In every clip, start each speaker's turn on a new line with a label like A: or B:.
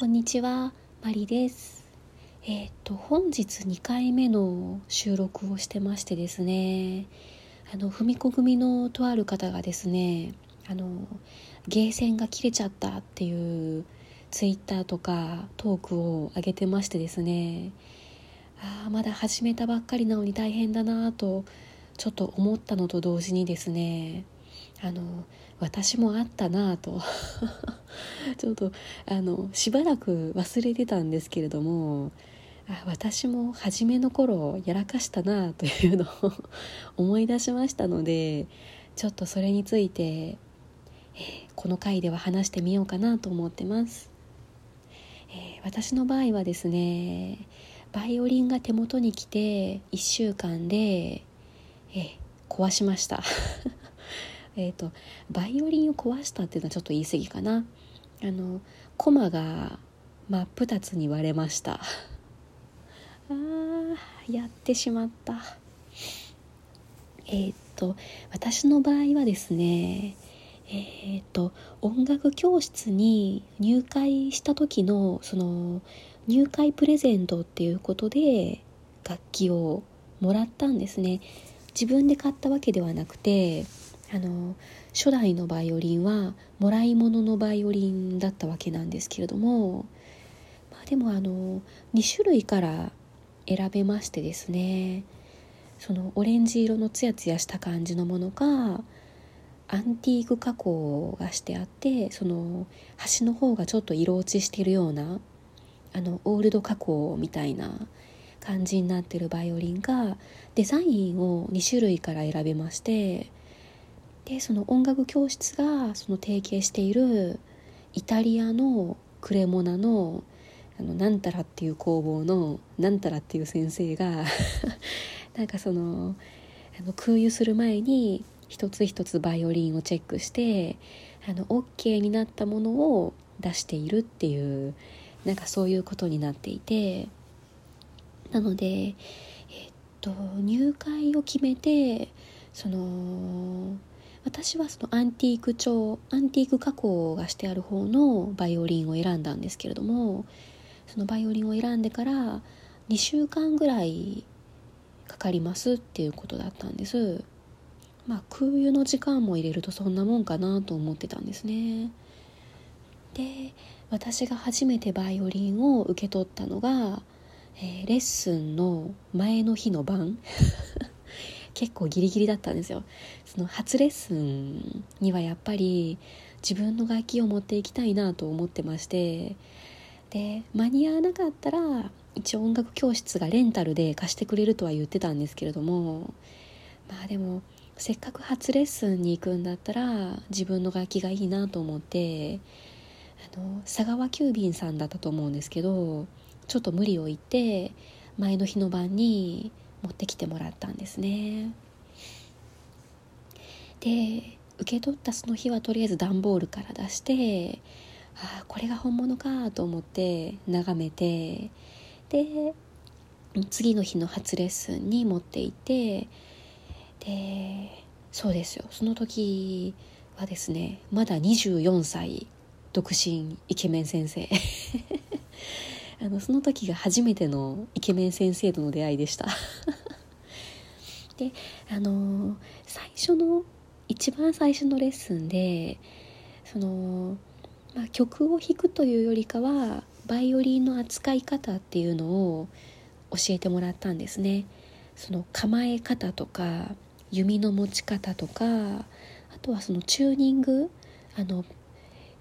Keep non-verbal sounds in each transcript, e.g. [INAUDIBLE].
A: こんにちは、マリです。えっ、と本日2回目の収録をしてましてですね、あの踏み子組のとある方がですね、あのゲーセンが切れちゃったっていうツイッターとかトークを上げてましてですね、ああまだ始めたばっかりなのに大変だなとちょっと思ったのと同時にですね、あの私もあったなぁと。[LAUGHS] ちょっとあのしばらく忘れてたんですけれどもあ私も初めの頃やらかしたなぁというのを [LAUGHS] 思い出しましたのでちょっとそれについて、この回では話してみようかなと思ってます、えー私の場合はですねバイオリンが手元に来て1週間で、えー壊しました。[LAUGHS] えっとバイオリンを壊したっていうのはちょっと言い過ぎかな。あのコマが真っ二つに割れました。[LAUGHS] あーやってしまった。えっと私の場合はですねえっと音楽教室に入会した時のその入会プレゼントっていうことで楽器をもらったんですね。自分で買ったわけではなくてあの初代のバイオリンはもらい物のバイオリンだったわけなんですけれども、まあ、でもあの2種類から選べましてですねそのオレンジ色のツヤツヤした感じのものかアンティーク加工がしてあってその端の方がちょっと色落ちしてるようなあのオールド加工みたいな感じになってるバイオリンがデザインを2種類から選べましてでその音楽教室がその提携しているイタリアのクレモナのあのなんたらっていう工房のなんたらっていう先生が [LAUGHS] なんかそのあの空輸する前に一つ一つバイオリンをチェックしてあの OK になったものを出しているっていうなんかそういうことになっていてなのでえっと入会を決めてその私はそのアンティーク調アンティーク加工がしてある方のバイオリンを選んだんですけれどもそのバイオリンを選んでから2週間ぐらいかかりますっていうことだったんです。まあ空輸の時間も入れるとそんなもんかなと思ってたんですね。で私が初めてバイオリンを受け取ったのが、えーレッスンの前の日の晩。結構ギリギリだったんですよ。その初レッスンにはやっぱり自分の楽器を持っていきたいなと思ってましてで間に合わなかったら一応音楽教室がレンタルで貸してくれるとは言ってたんですけれどもまあでもせっかく初レッスンに行くんだったら自分の楽器がいいなと思ってあの佐川急便さんだったと思うんですけどちょっと無理を言って前の日の晩に持ってきてもらったんですね。で受け取ったその日はとりあえず段ボールから出してああこれが本物かと思って眺めてで次の日の初レッスンに持って行ってでそうですよ。その時はですねまだ24歳独身イケメン先生。あのその時が初めてのイケメン先生との出会いでした。[LAUGHS] であの最初の一番最初のレッスンでその、まあ、曲を弾くというよりかはバイオリンの扱い方っていうのを教えてもらったんですね。その構え方とか弓の持ち方とかあとはそのチューニング。あの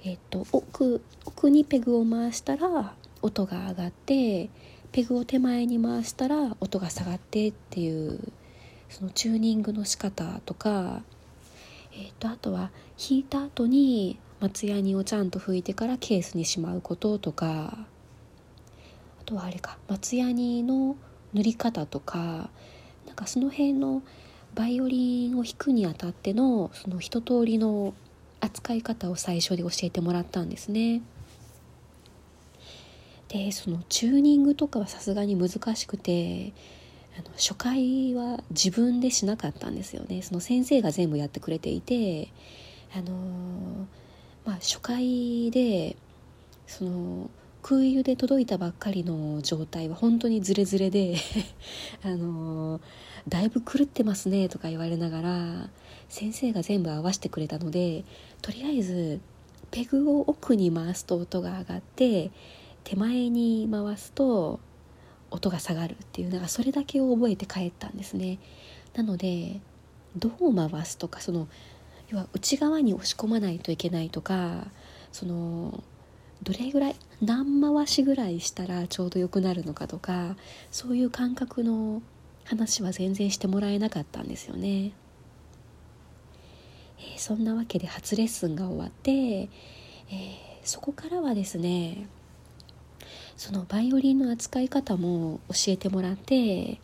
A: えっと奥奥にペグを回したら音が上がってペグを手前に回したら音が下がってっていうそのチューニングの仕方とか、えっとあとは弾いた後に松ヤニをちゃんと拭いてからケースにしまうこととかあとはあれか松ヤニの塗り方とかなんかその辺のバイオリンを弾くにあたってのその一通りの扱い方を最初で教えてもらったんですね。でそのチューニングとかはさすがに難しくてあの初回は自分でしなかったんですよね。その先生が全部やってくれていてあのまあ初回でその空輸で届いたばっかりの状態は本当にズレズレで [LAUGHS] あのだいぶ狂ってますねとか言われながら先生が全部合わせてくれたのでとりあえずペグを奥に回すと音が上がって手前に回すと音が下がるっていうなんかそれだけを覚えて帰ったんですねなのでどう回すとかその要は内側に押し込まないといけないとかそのどれぐらい何回しぐらいしたらちょうど良くなるのかとかそういう感覚の話は全然してもらえなかったんですよね。えー、そんなわけで初レッスンが終わって、えー、そこからはですねそのバイオリンの扱い方も教えてもらって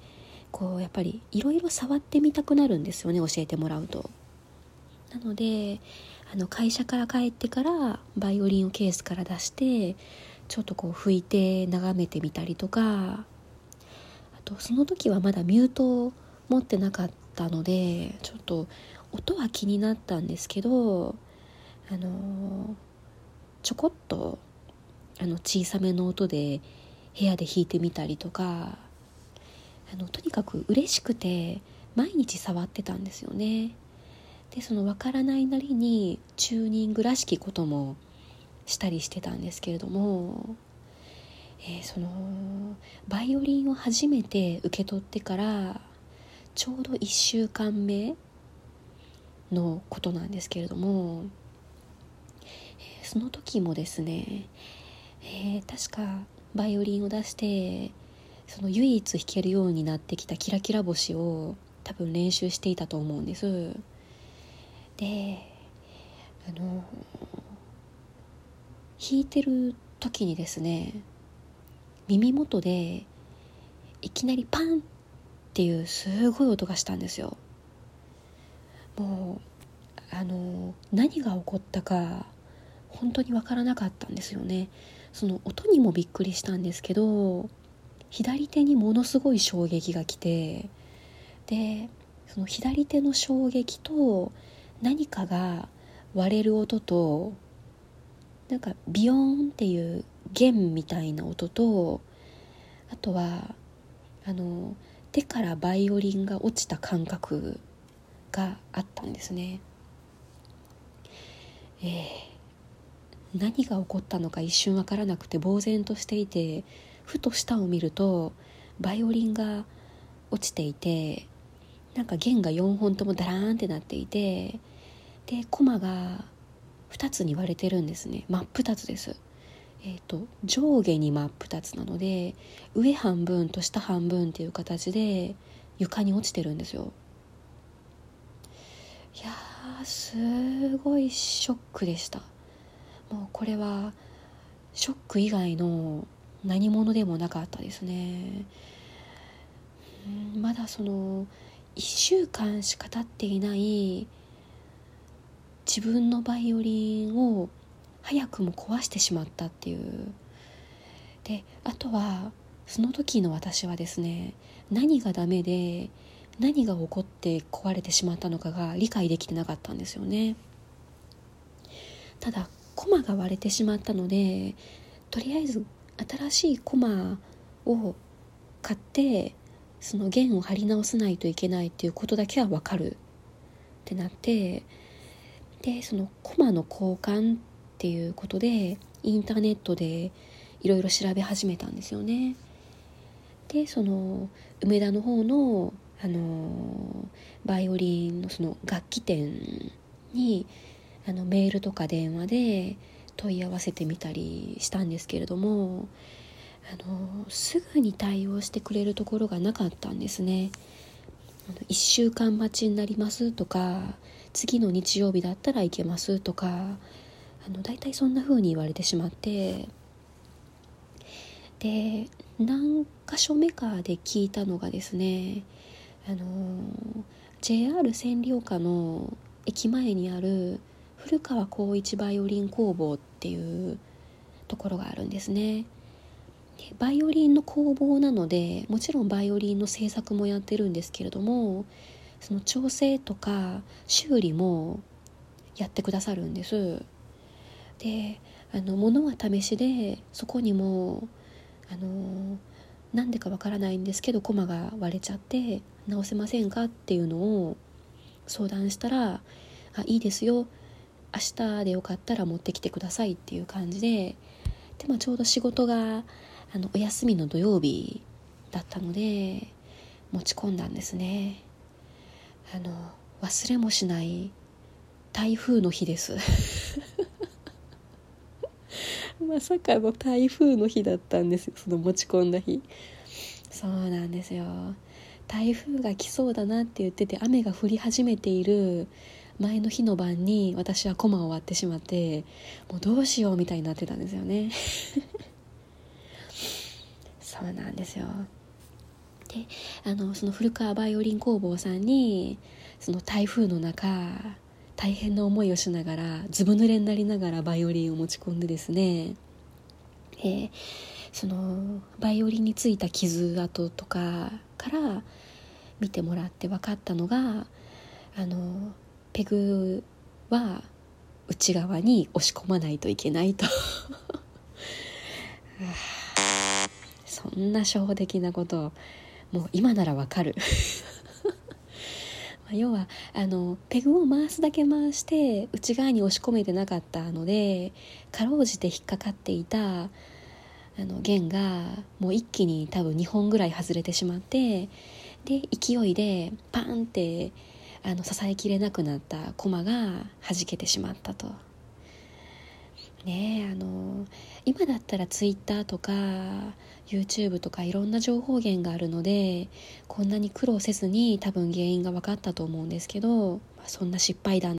A: こうやっぱりいろいろ触ってみたくなるんですよね教えてもらうと。なのであの会社から帰ってからバイオリンをケースから出してちょっとこう拭いて眺めてみたりとかあとその時はまだミュートを持ってなかったのでちょっと音は気になったんですけどあのちょこっとあの小さめの音で部屋で弾いてみたりとかあのとにかく嬉しくて毎日触ってたんですよね。でその分からないなりにチューニングらしきこともしたりしてたんですけれども、えー、そのバイオリンを初めて受け取ってからちょうど1週間目のことなんですけれども、えー、その時もですね、えー、確かバイオリンを出してその唯一弾けるようになってきた「キラキラ星」を多分練習していたと思うんです。であの弾いてる時にですね耳元でいきなりパンっていうすごい音がしたんですよもうあの何が起こったか本当に分からなかったんですよねその音にもびっくりしたんですけど左手にものすごい衝撃が来てでその左手の衝撃と何かが割れる音となんかビヨーンっていう弦みたいな音とあとはあの手からバイオリンが落ちた感覚があったんですね。えー、何が起こったのか一瞬分からなくて呆然としていてふと下を見るとバイオリンが落ちていてなんか弦が4本ともダラーンってなっていてでコマが2つに割れてるんですね。真っ二つです。えーと、上下に真っ二つなので上半分と下半分っていう形で床に落ちてるんですよ。いやすごいショックでした。もうこれはショック以外の何者でもなかったですね。まだその1週間しか経っていない自分のバイオリンを早くも壊してしまったっていう。であとはその時の私はですね何がダメで何が起こって壊れてしまったのかが理解できてなかったんですよね。ただコマが割れてしまったのでとりあえず新しいコマを買ってその弦を張り直さないといけないっていうことだけは分かるってなってでそのコマの交換っていうことでインターネットでいろいろ調べ始めたんですよね。でその梅田の方のあのバイオリンのその楽器店にあのメールとか電話で問い合わせてみたりしたんですけれどもあのすぐに対応してくれるところがなかったんですね。1週間待ちになりますとか次の日曜日だったら行けますとかあの大体そんな風に言われてしまってで何箇所目かで聞いたのがですねあの JR 千里丘の駅前にある古川光一バイオリン工房っていうところがあるんですね。バイオリンの工房なのでもちろんバイオリンの制作もやってるんですけれどもその調整とか修理もやってくださるんです。であの物は試しでそこにもあのなんでかわからないんですけどコマが割れちゃって直せませんかっていうのを相談したら「あいいですよ。明日でよかったら持ってきてください」っていう感じでで、まあ、ちょうど仕事があのお休みの土曜日だったので持ち込んだんですね。あの忘れもしない台風の日です。[LAUGHS] まさかの台風の日だったんですよその持ち込んだ日。そうなんですよ。台風が来そうだなって言ってて雨が降り始めている前の日の晩に私はコマを割ってしまってもうどうしようみたいになってたんですよね。[LAUGHS] そうなんですよ。であのその古川バイオリン工房さんにその台風の中大変な思いをしながらずぶ濡れになりながらバイオリンを持ち込んでですね、えー、そのバイオリンについた傷跡とかから見てもらって分かったのがあのペグは内側に押し込まないといけないと。[LAUGHS] そんな初歩的なこともう今ならわかる。[LAUGHS] 要はあのペグを回すだけ回して内側に押し込めてなかったのでかろうじて引っかかっていたあの弦がもう一気に多分2本ぐらい外れてしまってで勢いでパンってあの支えきれなくなった駒が弾けてしまったと。ねあの今だったらツイッターとか YouTube とかいろんな情報源があるのでこんなに苦労せずに多分原因が分かったと思うんですけど、まあ、そんな失敗談